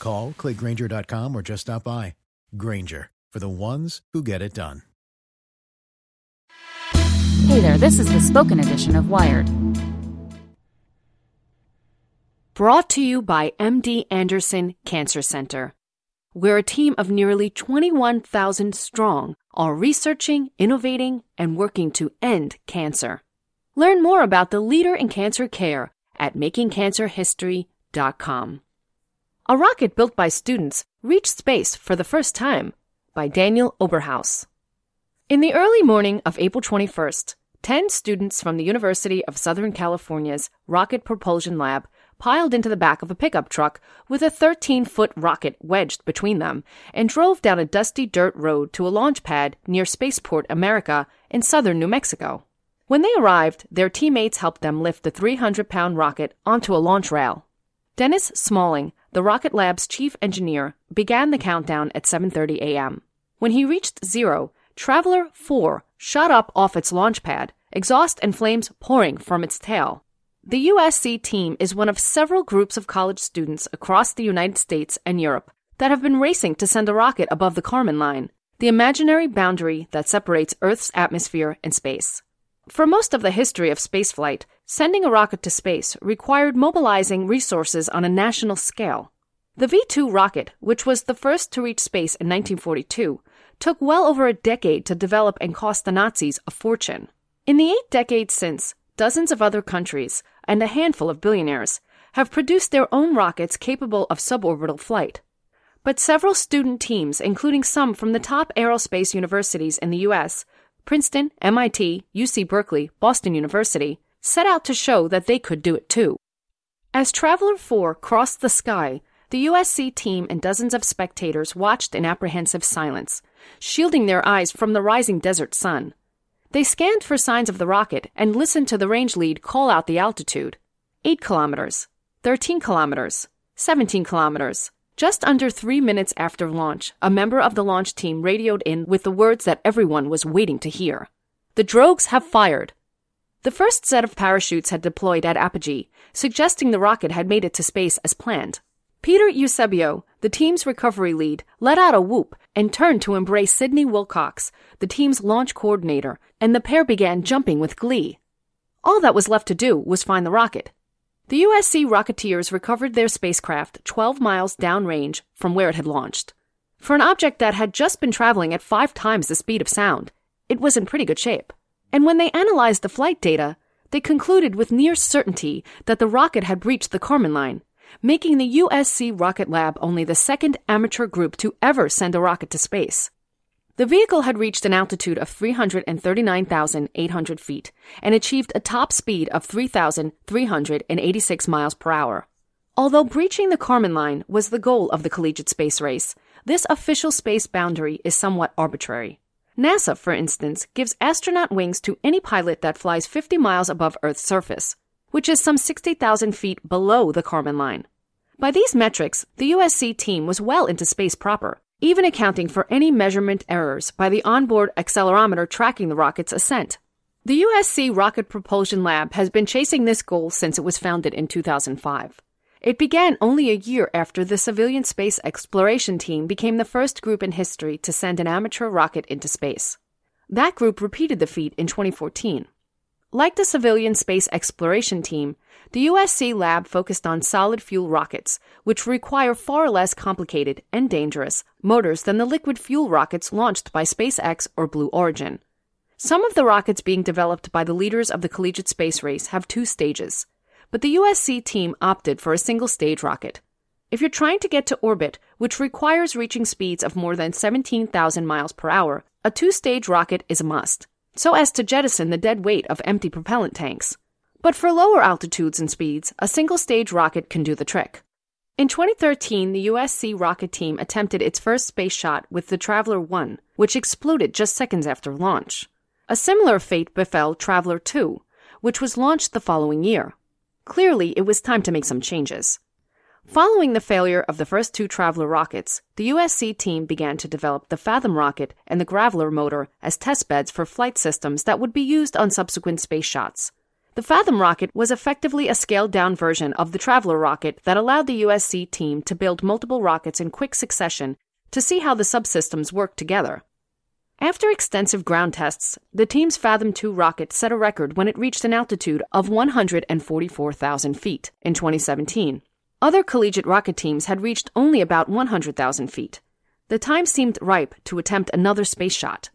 Call, clickgrainger.com, or just stop by. Grainger, for the ones who get it done. Hey there, this is the spoken edition of Wired. Brought to you by MD Anderson Cancer Center, where a team of nearly 21,000 strong are researching, innovating, and working to end cancer. Learn more about the leader in cancer care at makingcancerhistory.com. A rocket built by students reached space for the first time by Daniel Oberhaus. In the early morning of April 21st, 10 students from the University of Southern California's Rocket Propulsion Lab piled into the back of a pickup truck with a 13 foot rocket wedged between them and drove down a dusty dirt road to a launch pad near Spaceport America in southern New Mexico. When they arrived, their teammates helped them lift the 300 pound rocket onto a launch rail. Dennis Smalling, the Rocket Lab's chief engineer, began the countdown at 7:30 a.m. When he reached zero, Traveler 4 shot up off its launch pad, exhaust and flames pouring from its tail. The USC team is one of several groups of college students across the United States and Europe that have been racing to send a rocket above the Kármán line, the imaginary boundary that separates Earth's atmosphere and space. For most of the history of spaceflight, sending a rocket to space required mobilizing resources on a national scale. The V 2 rocket, which was the first to reach space in 1942, took well over a decade to develop and cost the Nazis a fortune. In the eight decades since, dozens of other countries and a handful of billionaires have produced their own rockets capable of suborbital flight. But several student teams, including some from the top aerospace universities in the US, Princeton, MIT, UC Berkeley, Boston University, set out to show that they could do it too. As Traveler 4 crossed the sky, the USC team and dozens of spectators watched in apprehensive silence, shielding their eyes from the rising desert sun. They scanned for signs of the rocket and listened to the range lead call out the altitude 8 kilometers, 13 kilometers, 17 kilometers. Just under three minutes after launch, a member of the launch team radioed in with the words that everyone was waiting to hear The drogues have fired. The first set of parachutes had deployed at apogee, suggesting the rocket had made it to space as planned. Peter Eusebio, the team's recovery lead, let out a whoop and turned to embrace Sidney Wilcox, the team's launch coordinator, and the pair began jumping with glee. All that was left to do was find the rocket. The USC Rocketeers recovered their spacecraft 12 miles downrange from where it had launched. For an object that had just been traveling at five times the speed of sound, it was in pretty good shape. And when they analyzed the flight data, they concluded with near certainty that the rocket had breached the Kármán line, making the USC Rocket Lab only the second amateur group to ever send a rocket to space. The vehicle had reached an altitude of 339,800 feet and achieved a top speed of 3,386 miles per hour. Although breaching the Kármán line was the goal of the collegiate space race, this official space boundary is somewhat arbitrary. NASA, for instance, gives astronaut wings to any pilot that flies 50 miles above Earth's surface, which is some 60,000 feet below the Kármán line. By these metrics, the USC team was well into space proper, even accounting for any measurement errors by the onboard accelerometer tracking the rocket's ascent. The USC Rocket Propulsion Lab has been chasing this goal since it was founded in 2005. It began only a year after the civilian space exploration team became the first group in history to send an amateur rocket into space. That group repeated the feat in 2014. Like the civilian space exploration team, the USC lab focused on solid fuel rockets, which require far less complicated and dangerous motors than the liquid fuel rockets launched by SpaceX or Blue Origin. Some of the rockets being developed by the leaders of the collegiate space race have two stages, but the USC team opted for a single stage rocket. If you're trying to get to orbit, which requires reaching speeds of more than 17,000 miles per hour, a two stage rocket is a must so as to jettison the dead weight of empty propellant tanks. But for lower altitudes and speeds, a single stage rocket can do the trick. In 2013, the USC rocket team attempted its first space shot with the Traveler 1, which exploded just seconds after launch. A similar fate befell Traveler 2, which was launched the following year. Clearly, it was time to make some changes. Following the failure of the first two Traveler rockets, the USC team began to develop the Fathom rocket and the Graveler motor as testbeds for flight systems that would be used on subsequent space shots. The Fathom rocket was effectively a scaled down version of the Traveler rocket that allowed the USC team to build multiple rockets in quick succession to see how the subsystems worked together. After extensive ground tests, the team's Fathom 2 rocket set a record when it reached an altitude of 144,000 feet in 2017. Other collegiate rocket teams had reached only about 100,000 feet. The time seemed ripe to attempt another space shot.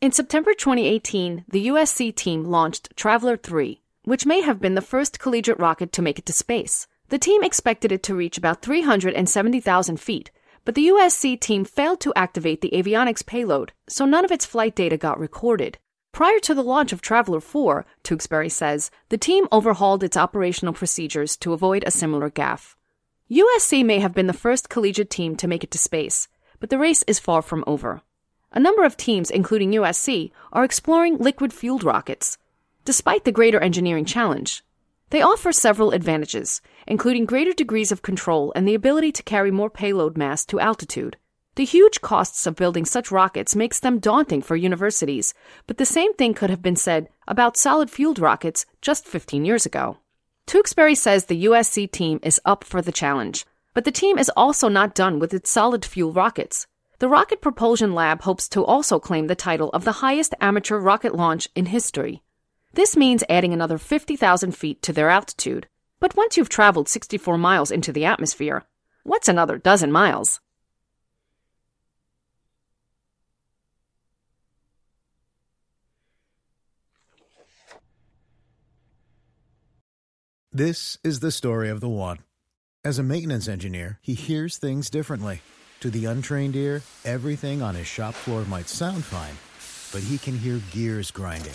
In September 2018, the USC team launched Traveler 3, which may have been the first collegiate rocket to make it to space. The team expected it to reach about 370,000 feet, but the USC team failed to activate the avionics payload, so none of its flight data got recorded. Prior to the launch of Traveler 4, Tewksbury says, the team overhauled its operational procedures to avoid a similar gaffe. USC may have been the first collegiate team to make it to space, but the race is far from over. A number of teams, including USC, are exploring liquid fueled rockets. Despite the greater engineering challenge, they offer several advantages, including greater degrees of control and the ability to carry more payload mass to altitude. The huge costs of building such rockets makes them daunting for universities, but the same thing could have been said about solid fueled rockets just 15 years ago. Tewksbury says the USC team is up for the challenge, but the team is also not done with its solid fuel rockets. The Rocket Propulsion Lab hopes to also claim the title of the highest amateur rocket launch in history. This means adding another 50,000 feet to their altitude. But once you've traveled 64 miles into the atmosphere, what's another dozen miles? This is the story of the one. As a maintenance engineer, he hears things differently. To the untrained ear, everything on his shop floor might sound fine, but he can hear gears grinding